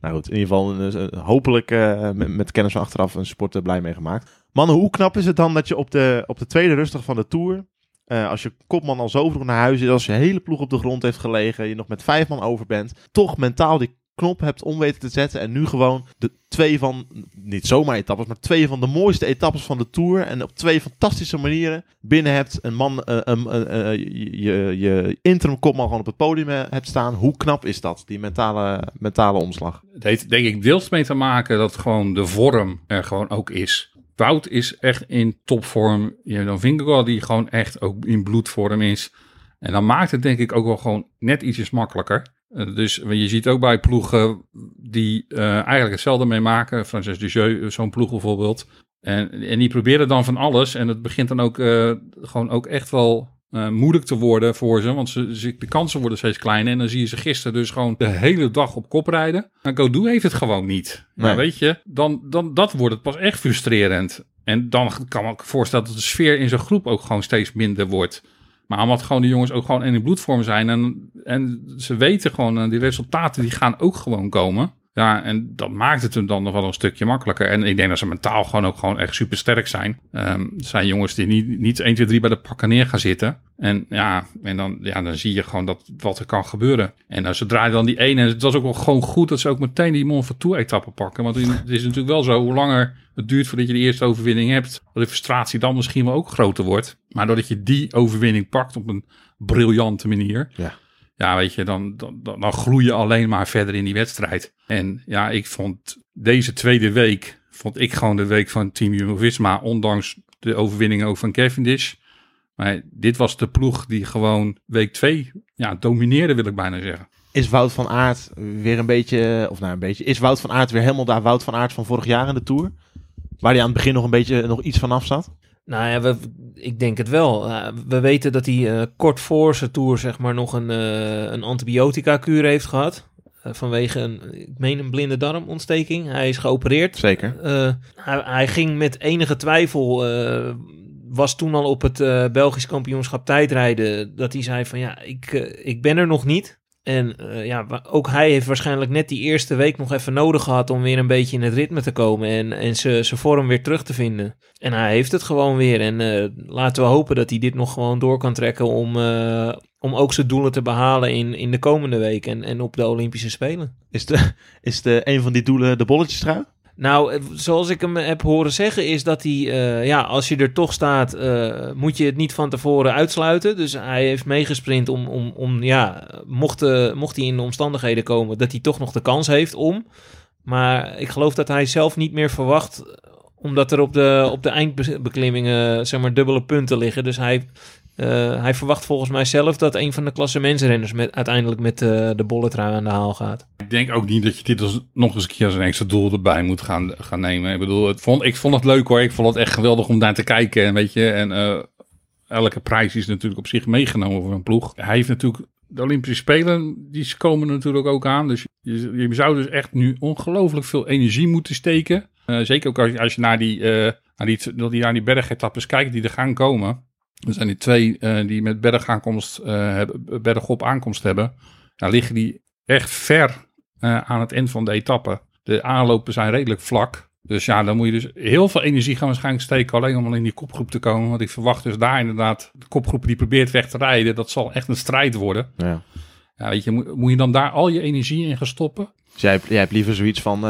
Nou goed, in ieder geval hopelijk eh, met, met kennis van achteraf een sporter blij mee gemaakt. Mannen, hoe knap is het dan dat je op de, op de tweede rustig van de Tour, eh, als je kopman al zo vroeg naar huis is, als je hele ploeg op de grond heeft gelegen, je nog met vijf man over bent, toch mentaal die knop hebt om weten te zetten en nu gewoon de twee van, niet zomaar etappes, maar twee van de mooiste etappes van de Tour en op twee fantastische manieren binnen hebt. Een man, eh, eh, je, je, interim kopman gewoon op het podium hebt staan. Hoe knap is dat, die mentale, mentale omslag? Het heeft denk ik deels mee te maken dat gewoon de vorm er gewoon ook is. Wout is echt in topvorm. Je hebt dan Vingegaard die gewoon echt ook in bloedvorm is. En dan maakt het denk ik ook wel gewoon net ietsjes makkelijker. Eh, dus je ziet ook bij ploegen die eh, eigenlijk hetzelfde mee maken. Francis Dujeu, zo'n ploeg bijvoorbeeld. En, en die proberen dan van alles. En het begint dan ook eh, gewoon ook echt wel eh, moeilijk te worden voor ze. Want ze, ze- de kansen worden steeds kleiner. En dan zie je ze gisteren dus gewoon de hele dag op kop rijden. Maar Godou heeft het gewoon niet. Nee. Nou, weet je, dan, dan dat wordt het pas echt frustrerend. En dan kan ik me voorstellen dat de sfeer in zijn groep ook gewoon steeds minder wordt. Maar omdat gewoon de jongens ook gewoon in de bloedvorm zijn. En, en ze weten gewoon, eh, die resultaten die gaan ook gewoon komen. Ja, en dat maakt het hem dan nog wel een stukje makkelijker. En ik denk dat ze mentaal gewoon ook gewoon echt super sterk zijn. Het zijn jongens die niet, niet 1, 2, 3 bij de pakken neer gaan zitten. En ja, en dan, ja, dan zie je gewoon dat, wat er kan gebeuren. En uh, zodra je dan die ene... Het was ook wel gewoon goed dat ze ook meteen die Mont Ventoux-etappe pakken. Want het is natuurlijk wel zo, hoe langer het duurt voordat je de eerste overwinning hebt... dat de frustratie dan misschien wel ook groter wordt. Maar doordat je die overwinning pakt op een briljante manier... Ja. Ja, weet je, dan, dan, dan groei je alleen maar verder in die wedstrijd. En ja, ik vond deze tweede week, vond ik gewoon de week van Team Jumbo-Visma, ondanks de overwinning ook van Cavendish. Maar dit was de ploeg die gewoon week twee ja, domineerde, wil ik bijna zeggen. Is Wout van Aert weer een beetje, of nou een beetje, is Wout van Aert weer helemaal daar Wout van Aert van vorig jaar in de Tour? Waar hij aan het begin nog een beetje nog iets van af zat? Nou ja, we, ik denk het wel. Uh, we weten dat hij uh, kort voor zijn tour zeg maar nog een, uh, een antibiotica-kuur heeft gehad. vanwege een, ik meen een blinde darmontsteking. Hij is geopereerd. Zeker. Hij, hij, ging met enige twijfel, was toen al op het Belgisch kampioenschap tijdrijden, dat hij zei van ja, ik, ik ben er nog niet. En uh, ja, ook hij heeft waarschijnlijk net die eerste week nog even nodig gehad om weer een beetje in het ritme te komen en, en zijn vorm weer terug te vinden. En hij heeft het gewoon weer. En uh, laten we hopen dat hij dit nog gewoon door kan trekken om, uh, om ook zijn doelen te behalen in, in de komende week en, en op de Olympische Spelen. Is, de, is de, een van die doelen de bolletjestrui? Nou, zoals ik hem heb horen zeggen, is dat hij, uh, ja, als je er toch staat, uh, moet je het niet van tevoren uitsluiten. Dus hij heeft meegesprint om, om, om ja, mocht, mocht hij in de omstandigheden komen, dat hij toch nog de kans heeft om. Maar ik geloof dat hij zelf niet meer verwacht, omdat er op de, op de eindbeklimmingen, zeg maar, dubbele punten liggen. Dus hij uh, hij verwacht volgens mij zelf dat een van de klassementsrenners met, uiteindelijk met uh, de bolletrui aan de haal gaat. Ik denk ook niet dat je dit als, nog eens een keer als een extra doel erbij moet gaan, gaan nemen. Ik bedoel, het vond, ik vond het leuk hoor. Ik vond het echt geweldig om daar te kijken. En weet je, en uh, elke prijs is natuurlijk op zich meegenomen voor een ploeg. Hij heeft natuurlijk de Olympische Spelen, die komen natuurlijk ook aan. Dus je, zou dus echt nu ongelooflijk veel energie moeten steken. zeker ook als je, als je naar die, naar die, naar die bergetappes kijkt die er gaan komen. Er zijn die twee uh, die met bergaankomst, hebben, bergop aankomst hebben. Nou liggen die echt ver uh, aan het eind van de etappe. De aanlopen zijn redelijk vlak. Dus ja, dan moet je dus heel veel energie gaan waarschijnlijk steken alleen om al in die kopgroep te komen. Want ik verwacht dus daar inderdaad de kopgroep die probeert weg te rijden. Dat zal echt een strijd worden. Ja. Ja, weet je, moet, moet je dan daar al je energie in gaan stoppen? Dus jij, jij hebt liever zoiets van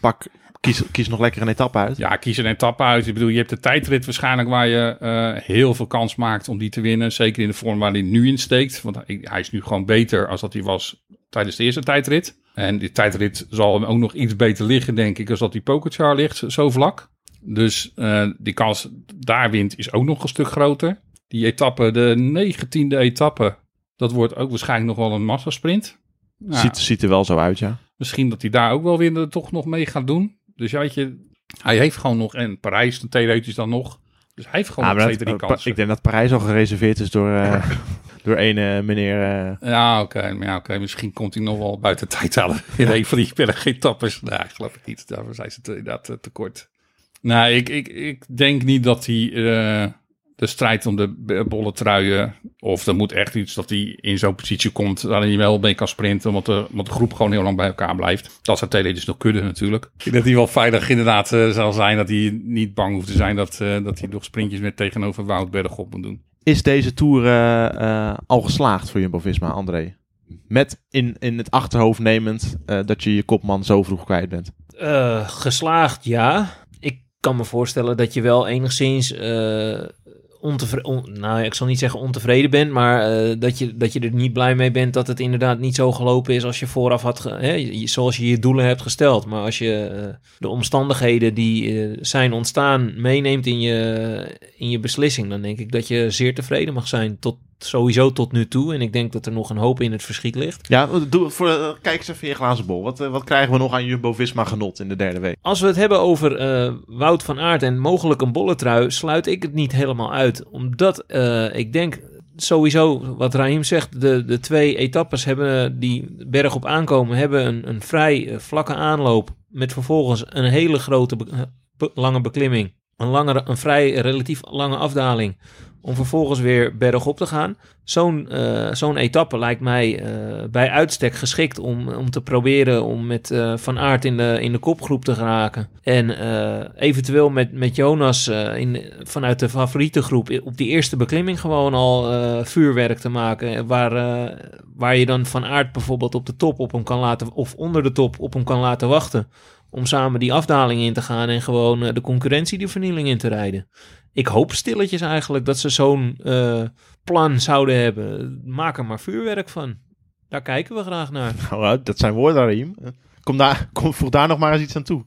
pak Kies, kies nog lekker een etappe uit. Ja, kies een etappe uit. Ik bedoel, je hebt de tijdrit waarschijnlijk waar je uh, heel veel kans maakt om die te winnen. Zeker in de vorm waar hij nu in steekt. Want hij is nu gewoon beter als dat hij was tijdens de eerste tijdrit. En die tijdrit zal hem ook nog iets beter liggen, denk ik, als dat die Pokerchar ligt, zo vlak. Dus uh, die kans daar wint is ook nog een stuk groter. Die etappe, de negentiende etappe, dat wordt ook waarschijnlijk nog wel een massasprint. Nou, ziet, ziet er wel zo uit, ja. Misschien dat hij daar ook wel weer toch nog mee gaat doen. Dus ja, weet je, hij heeft gewoon nog, en Parijs theoretisch dan nog. Dus hij heeft gewoon ah, nog twee, drie kansen. Ik denk dat Parijs al gereserveerd is door, uh, (laughs) door een uh, meneer... Uh... Ja, oké. Okay. Ja, okay. Misschien komt hij nog wel buiten tijd halen (laughs) in een van die bergetappes. Nee, nou, geloof ik niet. Daarvoor zijn ze te, inderdaad te kort. Nou, ik, ik, ik denk niet dat hij de strijd om de bolle truien. Of er moet echt iets dat hij in zo'n positie komt. waarin hij wel mee kan sprinten. Omdat de, omdat de groep gewoon heel lang bij elkaar blijft. Dat zou Tele dus nog kunnen natuurlijk. Ik denk dat hij wel veilig inderdaad uh, zal zijn. Dat hij niet bang hoeft te zijn dat, uh, dat hij nog sprintjes met tegenover Wout Bergop moet doen. Is deze Tour uh, al geslaagd voor Jumbo-Visma, André? Met in, in het achterhoofd nemend dat je je kopman zo vroeg kwijt bent. geslaagd, ja. Ik kan me voorstellen dat je wel enigszins ontevreden, nou ik zal niet zeggen ontevreden bent, maar uh, dat, je, dat je er niet blij mee bent dat het inderdaad niet zo gelopen is als je vooraf had, hè, zoals je je doelen hebt gesteld. Maar als je uh, de omstandigheden die uh, zijn ontstaan meeneemt in je, in je beslissing, dan denk ik dat je zeer tevreden mag zijn tot sowieso tot nu toe. En ik denk dat er nog een hoop in het verschiet ligt. Ja, doe, voor, uh, kijk eens even in je glazen bol. Wat, uh, wat krijgen we nog aan Jumbo-Visma genot in de derde week? Als we het hebben over uh, Wout van Aert en mogelijk een bolletrui... sluit ik het niet helemaal uit. Omdat ik denk sowieso, wat Raim zegt... De, de twee etappes hebben die berg op aankomen... hebben een, een vrij vlakke aanloop... met vervolgens een hele grote be lange beklimming. Een, langere, een vrij relatief lange afdaling om vervolgens weer bergop te gaan. Zo'n uh, zo'n etappe lijkt mij uh, bij uitstek geschikt om, om te proberen om met uh, Van Aert in de, in de kopgroep te geraken. En eventueel met, met Jonas in, vanuit de favoriete groep op die eerste beklimming gewoon al vuurwerk te maken. Waar, waar je dan Van Aert bijvoorbeeld op de top op hem kan laten, of onder de top op hem kan laten wachten. Om samen die afdaling in te gaan en gewoon de concurrentie die vernieling in te rijden ik hoop stilletjes eigenlijk dat ze zo'n uh, plan zouden hebben. Maak er maar vuurwerk van. daar kijken we graag naar. (laughs) Nou, dat zijn woorden, Riem. Kom daar, kom, voeg daar nog maar eens iets aan toe.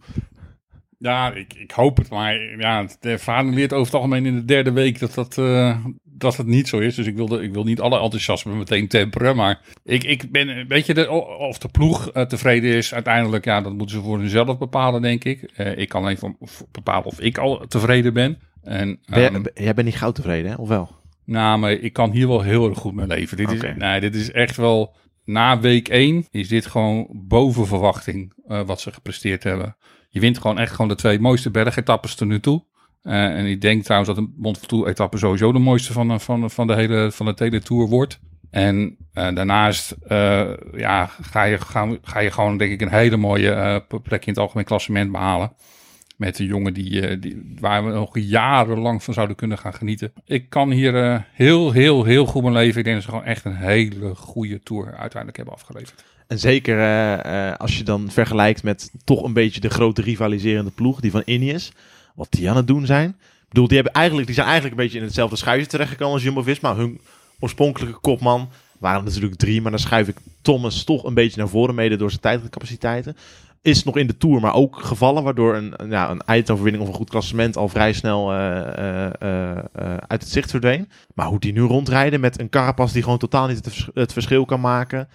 Ja, ik, ik hoop het, maar ja, de ervaring leert over het algemeen in de derde week dat dat, eh, dat het niet zo is. Dus ik wil, de, ik wil niet alle enthousiasme meteen temperen, maar ik, ik ben, weet je, de, of de ploeg eh, tevreden is uiteindelijk, ja, dat moeten ze voor hunzelf bepalen, denk ik. Eh, ik kan alleen bepalen of ik al tevreden ben. En, Ben, ehm, jij- bent niet gauw tevreden, hè? of wel? nou, maar ik kan hier wel heel erg goed mee leven. Dit, is, nee, dit is echt wel... Na week 1 is dit gewoon boven verwachting eh, wat ze gepresteerd hebben. Je wint gewoon echt gewoon de twee mooiste bergetappes tot nu toe. Eh, en ik denk trouwens dat de Ventoux-etappe sowieso de mooiste van, de- van, de- van, de hele, van de hele Tour wordt. En eh, daarnaast eh, ja, ga, je, ga, je gewoon denk ik een hele mooie eh, plek in het algemeen klassement behalen. Met een jongen die, eh, die, waar we nog jarenlang van zouden kunnen gaan genieten. Ik kan hier eh, heel, heel, heel goed mijn leven. Ik denk dat ze gewoon echt een hele goede tour uiteindelijk hebben afgeleverd. En zeker eh, eh, als je dan vergelijkt met toch een beetje de grote rivaliserende ploeg, die van Ineos. Wat die aan het doen zijn. Ik bedoel, die, hebben eigenlijk, die zijn eigenlijk een beetje in hetzelfde schuitje terechtgekomen als Jumbo-Visma. Hun oorspronkelijke kopman waren natuurlijk drie, maar dan schuif ik Thomas toch een beetje naar voren, mede door zijn tijdcapaciteiten. Is nog in de Tour, maar ook gevallen, waardoor een, ja, een eindoverwinning of een goed klassement al vrij snel eh, eh, eh, uit het zicht verdween. Maar hoe die nu rondrijden met een Carapaz die gewoon totaal niet het, vers- het verschil kan maken.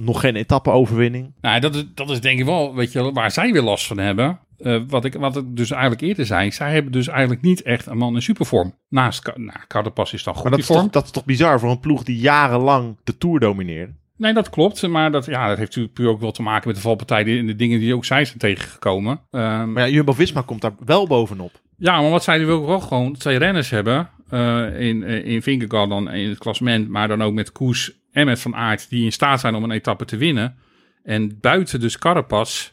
Nog geen etappe-overwinning. Nou, dat is, dat is denk ik wel, weet je, waar zij weer last van hebben. Eh, wat, ik, wat ik dus eigenlijk eerder zei, zij hebben dus eigenlijk niet echt een man in supervorm. Naast, nou, is dan goed Maar dat is, vorm. toch, dat is toch bizar voor een ploeg die jarenlang de Tour domineerde. Nee, dat klopt. Maar dat, ja, dat heeft natuurlijk puur ook wel te maken met de valpartijen en de dingen die ook zij zijn tegengekomen. Ehm, Maar ja, Jumbo-Visma komt daar wel bovenop. Ja, maar wat zij nu ook wel gewoon twee renners hebben. eh, in, eh, in Vingegaard dan in het klassement. Maar dan ook met Koes en met Van Aert. Die in staat zijn om een etappe te winnen. En buiten dus Carapaz.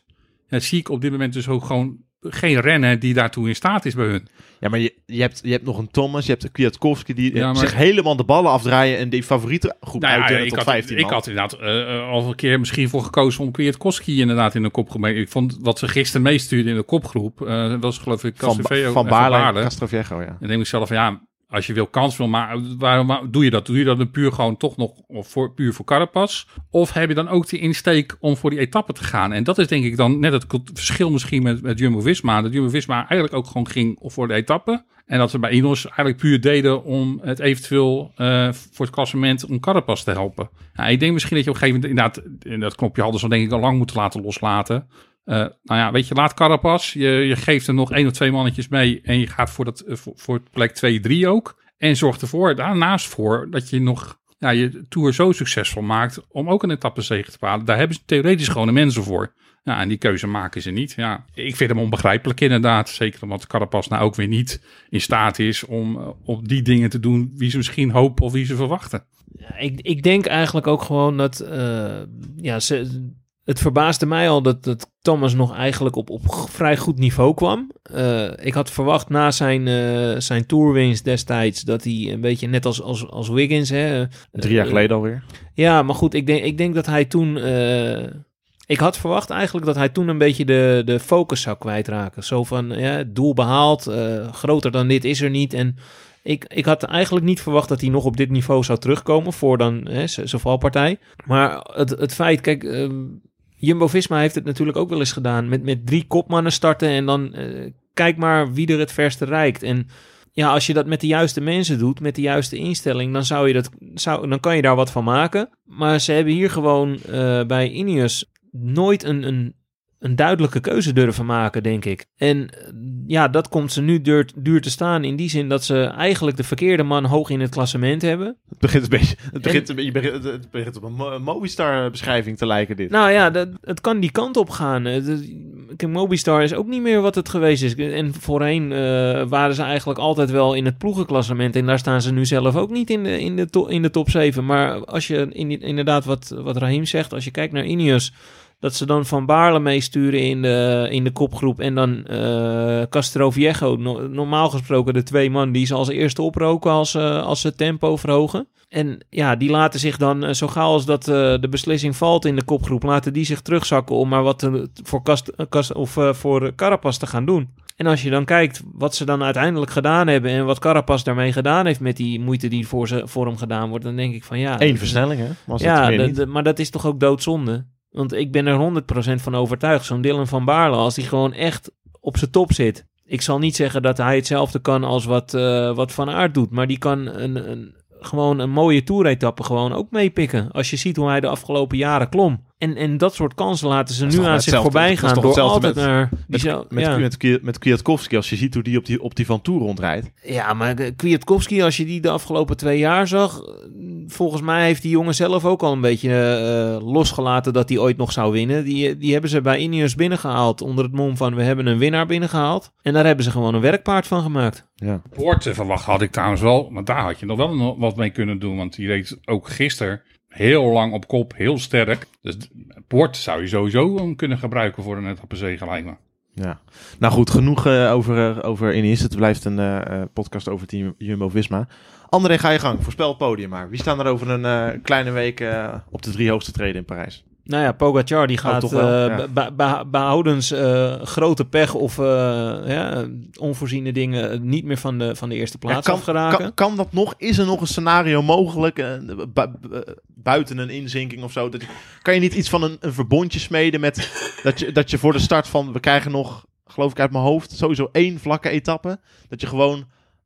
Zie ik op dit moment dus ook gewoon geen renner die daartoe in staat is bij hun. Ja, maar je, je, hebt, je hebt nog een Thomas, je hebt een Kwiatkowski die eh, Ja, maar- zich helemaal de ballen afdraaien en die favoriete groep Nou ja, uitdelen ik, tot had, 15 ik man. had inderdaad eh, eh, al een keer misschien voor gekozen om Kwiatkowski inderdaad in de kopgroep. Ik vond wat ze gisteren meestuurden in de kopgroep. eh, dat was geloof ik van, Castelveo van en Baarle en Baarle. Castroviejo, ja. Dan denk ik zelf van ja, als je wil kans wil, maar waarom doe je dat? Doe je dat dan puur gewoon toch nog voor, puur voor Carapaz? Of heb je dan ook die insteek om voor die etappe te gaan? En dat is denk ik dan net het verschil misschien met, met Jumbo-Visma. Dat Jumbo-Visma eigenlijk ook gewoon ging voor de etappe. En dat ze bij Ineos eigenlijk puur deden om het eventueel eh, voor het klassement om Carapaz te helpen. Ik denk misschien dat je op een gegeven moment inderdaad in dat knopje hadden ze dan denk ik al lang moeten laten loslaten. Eh, nou ja, weet je, laat Carapaz. Je, je geeft er nog één of twee mannetjes mee. En je gaat voor, dat, eh, voor, voor plek 2, 3 ook. En zorg ervoor, daarnaast voor, dat je nog ja, je Tour zo succesvol maakt. Om ook een etappe zege te halen. Daar hebben ze theoretisch gewoon de mensen voor. Ja, en die keuze maken ze niet. Ja, ik vind hem onbegrijpelijk inderdaad. Zeker omdat Carapaz nou ook weer niet in staat is om eh, op die dingen te doen wie ze misschien hopen of wie ze verwachten. Ja, ik, ik denk eigenlijk ook gewoon dat. ja, ze, het verbaasde mij al dat, dat Thomas nog eigenlijk op, op vrij goed niveau kwam. Eh, ik had verwacht na zijn, eh zijn tourwinst destijds dat hij een beetje net als, als, als Wiggins. Hè, Drie jaar eh, geleden alweer. Ja, maar goed, ik denk, ik denk dat hij toen. eh, ik had verwacht eigenlijk dat hij toen een beetje de, de focus zou kwijtraken. Zo van, ja, het doel behaald, eh, groter dan dit is er niet. En ik, ik had eigenlijk niet verwacht dat hij nog op dit niveau zou terugkomen voor dan hè, zijn valpartij. Maar het, het feit, kijk, ehm, Jumbo-Visma heeft het natuurlijk ook wel eens gedaan. Met, met drie kopmannen starten en dan eh, kijk maar wie er het verste reikt. En ja, als je dat met de juiste mensen doet, met de juiste instelling, dan, zou je dat, zou, dan kan je daar wat van maken. Maar ze hebben hier gewoon eh, bij Ineos nooit een, een, een duidelijke keuze durven maken, denk ik. En ja, dat komt ze nu duur, duur te staan in die zin dat ze eigenlijk de verkeerde man hoog in het klassement hebben. Het begint een beetje, het begint, een, beetje- je begint- het begint op een Mo- Movistar-beschrijving te lijken dit. Nou ja, dat, het kan die kant op gaan. Mobistar is ook niet meer wat het geweest is. En voorheen eh, waren ze eigenlijk altijd wel in het ploegenklassement. En daar staan ze nu zelf ook niet in de, in de, to- in de top 7. Maar als je in, inderdaad, wat, wat Rahim zegt, als je kijkt naar Ineos... dat ze dan Van Baarle meesturen in de, in de kopgroep... en dan eh Castro Viejo, no- normaal gesproken de twee man... die ze als eerste oproken als, eh, als ze tempo verhogen. En ja, die laten zich dan, eh, zo gauw als dat de beslissing valt in de kopgroep, laten die zich terugzakken om maar wat te- voor, kast, kast, of, voor Carapaz te gaan doen. En als je dan kijkt wat ze dan uiteindelijk gedaan hebben en wat Carapaz daarmee gedaan heeft met die moeite die voor, ze, voor hem gedaan wordt, dan denk ik van ja. Eén versnelling, hè? Was ja, dat- maar dat is toch ook doodzonde? Want ik ben er 100% van overtuigd. Zo'n Dylan van Baarle, als hij gewoon echt op zijn top zit. Ik zal niet zeggen dat hij hetzelfde kan als wat, eh, wat Van Aert doet. Maar die kan een, een, gewoon een mooie toeretappe gewoon ook meepikken. Als je ziet hoe hij de afgelopen jaren klom. En, en dat soort kansen laten ze nu aan zich voorbij gaan. Door altijd met- naar... Met, diezelfde- met, ja. met, Kwiat- met Kwiatkowski, als je ziet hoe die op die, op die Van Tour rondrijdt. Ja, maar Kwiatkowski, als je die de afgelopen twee jaar zag... volgens mij heeft die jongen zelf ook al een beetje eh, losgelaten dat hij ooit nog zou winnen. Die, die hebben ze bij Ineos binnengehaald onder het mom van we hebben een winnaar binnengehaald. En daar hebben ze gewoon een werkpaard van gemaakt. Ja. Poort te verwachten had ik trouwens wel. Maar daar had je nog wel nog wat mee kunnen doen. Want die reed ook gisteren heel lang op kop, heel sterk. Dus Poort zou je sowieso kunnen gebruiken voor een lijkt me. Ja. Nou goed, genoeg eh, over, eh, over. Het blijft een eh, podcast over team Jumbo-Visma. André, ga je gang. Voorspel het podium maar. Wie staan er over een kleine week op de drie hoogste treden in Parijs? Nou ja, Pogacar die gaat toch wel, eh, ja. be- be- behoudens eh, grote pech of eh, ja, onvoorziene dingen niet meer van de, van de eerste plaats Ja, kan, afgeraken. kan, kan dat nog? Is er nog een scenario mogelijk? bu- bu- buiten een inzinking of zo? Dat je, kan je niet iets van een, een verbondje smeden met dat je, dat je voor de start van... We krijgen nog, geloof ik uit mijn hoofd, sowieso één vlakke etappe. Dat je gewoon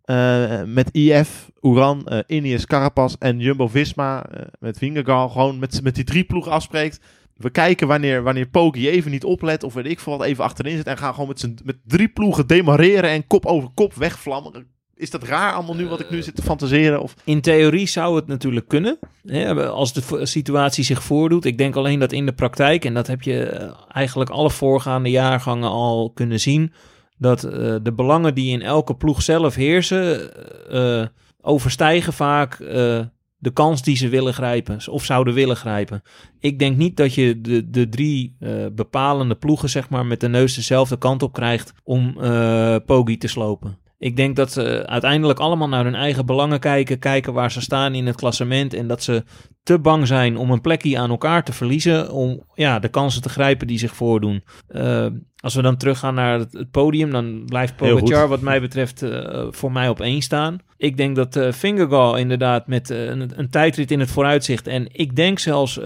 eh, met IF, Uran, eh Ineos, Carapaz en Jumbo-Visma eh, met Vingegaard gewoon met, met die drie ploegen afspreekt. We kijken wanneer, wanneer Poggi even niet oplet of weet ik veel wat even achterin zit. En gaan gewoon met, met drie ploegen demareren en kop over kop wegvlammen. Is dat raar allemaal nu wat ik nu zit te fantaseren? Of... In theorie zou het natuurlijk kunnen, hè, als de situatie zich voordoet. Ik denk alleen dat in de praktijk, en dat heb je eigenlijk alle voorgaande jaargangen al kunnen zien, dat eh, de belangen die in elke ploeg zelf heersen, eh, overstijgen vaak eh, de kans die ze willen grijpen, of zouden willen grijpen. Ik denk niet dat je de, de drie eh, bepalende ploegen, zeg maar, met de neus dezelfde kant op krijgt om eh Poggi te slopen. Ik denk dat ze uiteindelijk allemaal naar hun eigen belangen kijken, kijken waar ze staan in het klassement en dat ze te bang zijn om een plekje aan elkaar te verliezen, om ja, de kansen te grijpen die zich voordoen. Eh, als we dan teruggaan naar het, podium, dan blijft Pogacar wat mij betreft eh, voor mij op één staan. Ik denk dat eh Vingegaard inderdaad met een, een tijdrit in het vooruitzicht en ik denk zelfs...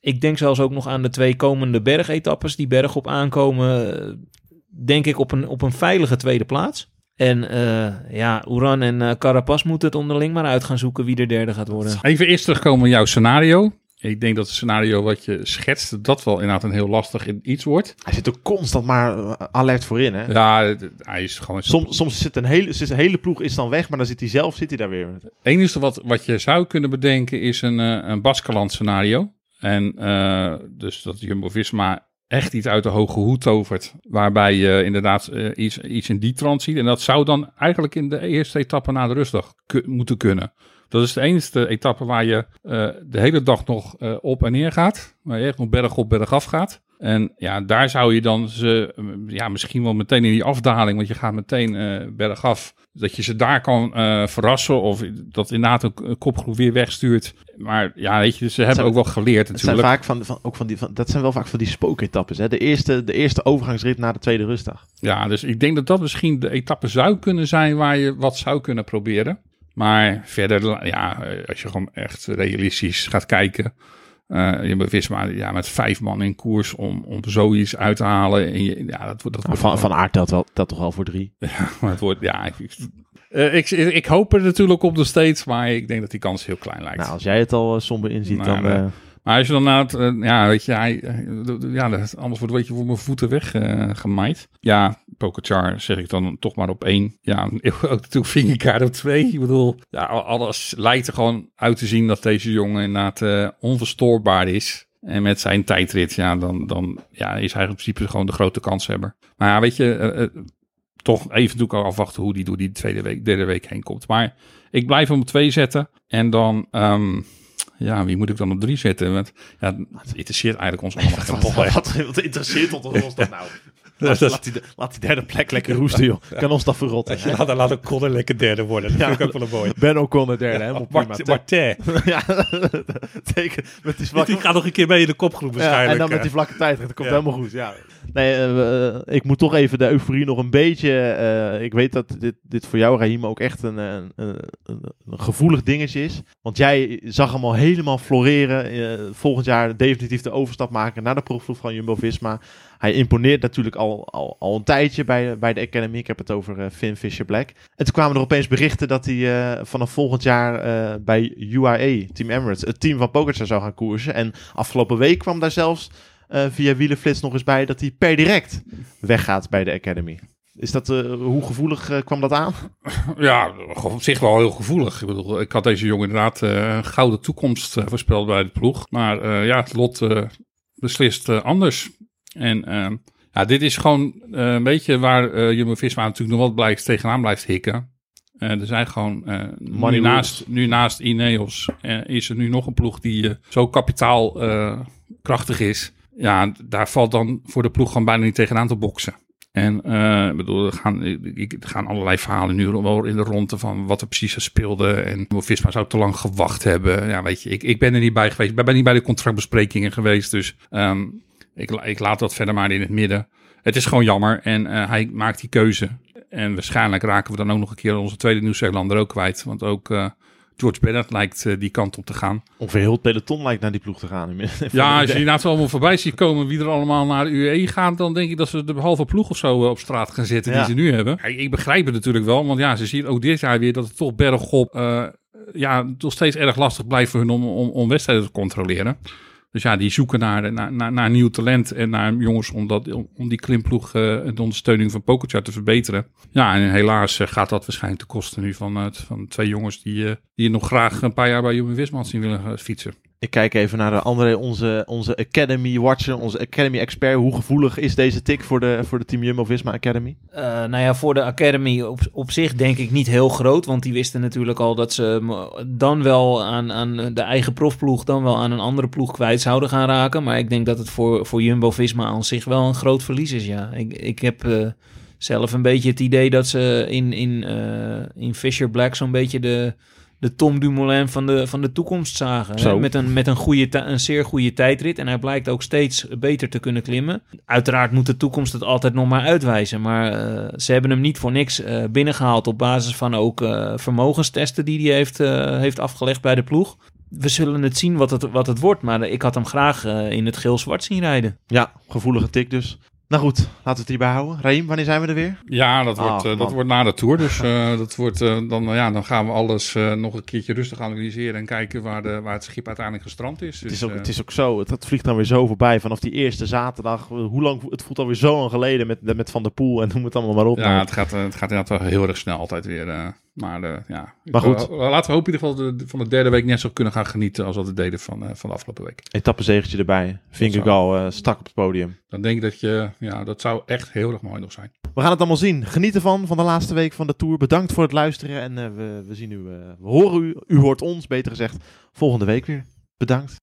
ik denk zelfs ook nog aan de twee komende bergetappes die bergop aankomen. eh, denk ik op een, op een veilige tweede plaats. En eh, ja, Uran en eh, Carapaz moeten het onderling maar uit gaan zoeken wie de derde gaat worden. Even eerst terugkomen op jouw scenario. Ik denk dat het scenario wat je schetst, dat wel inderdaad een heel lastig iets wordt. Hij zit er constant maar eh, alert voor in. Hè? Ja, het- hij is gewoon... Soms, soms zit een hele, zit een hele ploeg is dan weg, maar dan zit hij zelf zit hij daar weer. Het enige wat, wat je zou kunnen bedenken is een, een Baskeland scenario. En eh, dus dat Jumbo-Visma echt iets uit de hoge hoed tovert. Waarbij je inderdaad eh, iets, iets in die trant ziet. En dat zou dan eigenlijk in de eerste etappe na de rustdag moeten kunnen. Dat is de enige etappe waar je eh, de hele dag nog eh, op en neer gaat. Waar je echt nog berg op berg af gaat. En ja, daar zou je dan ze, ja, misschien wel meteen in die afdaling, want je gaat meteen eh bergaf, dat je ze daar kan eh, verrassen of dat inderdaad een, kopgroep weer wegstuurt. Maar ja, weet je, ze hebben zijn- ook wel geleerd Het zijn natuurlijk. vaak van, van, ook van die, van, dat zijn wel vaak van die spooketappes. Hè? De, eerste, de eerste overgangsrit na de tweede rustdag. Ja, dus ik denk dat dat misschien de etappe zou kunnen zijn waar je wat zou kunnen proberen. Maar verder, ja, eh, als je gewoon echt realistisch gaat kijken. Eh je bewust maar ja, met vijf man in koers om, om zoiets uit te halen. En je, ja, dat, wordt- dat wordt Van, gewoon- van Aert telt, wel, telt toch wel voor drie. (laughs) Maar het wordt, ja, ik, ik, eh, ik, ik hoop er natuurlijk op nog steeds, maar ik denk dat die kans heel klein lijkt. Nou, als jij het al eh, somber inziet, Nou, dan... Maar als je dan na het, eh, ja, weet je, hij, eh, ja, anders wordt een beetje voor mijn voeten weggemaaid. ja, Pokerchar zeg ik dan toch maar op één. Ja, (laughs) ook natuurlijk vingerkaart op twee. Ik bedoel, ja, alles lijkt er gewoon uit te zien dat deze jongen inderdaad eh, onverstoorbaar is. En met zijn tijdrit, ja, dan, dan ja, is hij in principe gewoon de grote kanshebber. Maar ja, weet je, toch even al afwachten hoe die door die tweede week, derde week heen komt. Maar ik blijf hem op twee zetten. En dan, ehm, ja, wie moet ik dan op drie zetten? Want ja, het interesseert eigenlijk ons allemaal (laughs) geen wat, pol. hè. wat, wat interesseert ons, ons dat nou? (laughs) Laat, die, laat die derde plek lekker roesten, joh. Kan ons dat verrotten. hè? Laat, laat ook Conor lekker derde worden. Dat Ja. vind ik ook wel een mooi. Ben O'Connor derde, helemaal prima. Mart- Martin. (laughs) ja, teken met die Die vlakke... gaat nog een keer mee in de kopgroep Ja, waarschijnlijk. en dan met eh. die vlakke tijd, dat komt Ja. helemaal goed. Ja. Nee, eh, eh, ik moet toch even de euforie nog een beetje... eh, ik weet dat dit, dit voor jou, Raheem, ook echt een, een, een, gevoelig dingetje is. Want jij zag hem al helemaal floreren. volgend jaar definitief de overstap maken naar de profploeg van Jumbo-Visma. Hij imponeert natuurlijk al, al, al een tijdje bij, bij de Academy. Ik heb het over Finn Fisher-Black. En toen kwamen er opeens berichten dat hij vanaf volgend jaar bij UAE, Team Emirates, het team van Pogacar zou gaan koersen. En afgelopen week kwam daar zelfs eh, via Wielenflits nog eens bij dat hij per direct weggaat bij de Academy. Is dat, eh, hoe gevoelig eh, kwam dat aan? (laughs) Ja, op zich wel heel gevoelig. Ik bedoel, ik had deze jongen inderdaad een gouden toekomst voorspeld bij de ploeg. Maar ja, het lot beslist anders. En eh, ja, dit is gewoon een beetje waar eh Jumbo-Visma natuurlijk nog wat blijft, tegenaan blijft hikken. Eh, er zijn gewoon, Money nu, naast, nu naast Ineos is er nu nog een ploeg die zo kapitaalkrachtig is. Ja, daar valt dan voor de ploeg gewoon bijna niet tegenaan te boksen. En ik bedoel, er gaan, er gaan allerlei verhalen nu in de ronde van wat er precies speelde. En Visma zou te lang gewacht hebben. Ja, weet je, ik, ik ben er niet bij geweest. Ik ben niet bij de contractbesprekingen geweest. Dus ehm, ik, ik laat dat verder maar in het midden. Het is gewoon jammer. En eh, hij maakt die keuze. En waarschijnlijk raken we dan ook nog een keer onze tweede Nieuw-Zeelander ook kwijt. Want ook eh, George Bennett lijkt eh, die kant op te gaan. Ongeveer heel het peloton lijkt naar die ploeg te gaan. (laughs) Ja, als je inderdaad zo allemaal voorbij ziet komen wie er allemaal naar de UE gaat, dan denk ik dat ze de halve ploeg of zo eh, op straat gaan zetten Ja. die ze nu hebben. Ja, ik begrijp het natuurlijk wel, want ja, ze zien ook dit jaar weer dat het toch bergop eh ja, toch steeds erg lastig blijft voor hun om, om, om wedstrijden te controleren. Dus ja, die zoeken naar, naar, naar, nieuw talent en naar jongens om, dat, om, die klimploeg eh, en de ondersteuning van Pokerchart te verbeteren. Ja, en helaas eh, gaat dat waarschijnlijk ten koste nu van, eh, van twee jongens die, eh, die nog graag een paar jaar bij Jumbo Visma zien willen eh, fietsen. Ik kijk even naar de André, onze, onze Academy Watcher, onze Academy Expert. Hoe gevoelig is deze tik voor de, voor de Team Jumbo-Visma Academy? Eh, nou ja, voor de Academy op, op zich denk ik niet heel groot. Want die wisten natuurlijk al dat ze hem dan wel aan, aan de eigen profploeg, dan wel aan een andere ploeg kwijt zouden gaan raken. Maar ik denk dat het voor, voor Jumbo-Visma aan zich wel een groot verlies is, ja. Ik, ik heb eh, zelf een beetje het idee dat ze in, in, eh, in Fisher Black zo'n beetje de, de Tom Dumoulin van de, van de toekomst zagen. hè. Met, een, met een, goede, een zeer goede tijdrit. En hij blijkt ook steeds beter te kunnen klimmen. Uiteraard moet de toekomst het altijd nog maar uitwijzen. Maar eh, ze hebben hem niet voor niks eh, binnengehaald op basis van ook eh, vermogenstesten die hij heeft, heeft afgelegd bij de ploeg. We zullen het zien wat het, wat het wordt. Maar ik had hem graag in het geel-zwart zien rijden. Ja, gevoelige tik dus. Nou goed, laten we het hierbij houden. Raim, wanneer zijn we er weer? Ja, dat Ah, wordt, eh, dat wordt na de Tour. Dus (laughs) eh, dat wordt, eh, dan, ja, dan gaan we alles nog een keertje rustig analyseren... en kijken waar, de, waar het schip uiteindelijk gestrand is. Het Dus, is, ook, eh, het is ook zo, het, het vliegt dan weer zo voorbij vanaf die eerste zaterdag. Hoe lang, het voelt alweer zo lang geleden met, met Van der Poel en noem het allemaal maar op. ja, het gaat, het gaat inderdaad wel heel erg snel altijd weer. Maar eh, ja, Maar goed. Laten we hopen in ieder geval de, van de derde week net zo kunnen gaan genieten... als wat we deden van, eh, van de afgelopen week. Etappezegentje erbij. Vingegaal eh stak op het podium. Dan denk ik dat je... Ja, dat zou echt heel erg mooi nog zijn. We gaan het allemaal zien. Geniet ervan, van de laatste week van de Tour. Bedankt voor het luisteren en we, we zien u, we horen u, u hoort ons, beter gezegd, volgende week weer. Bedankt.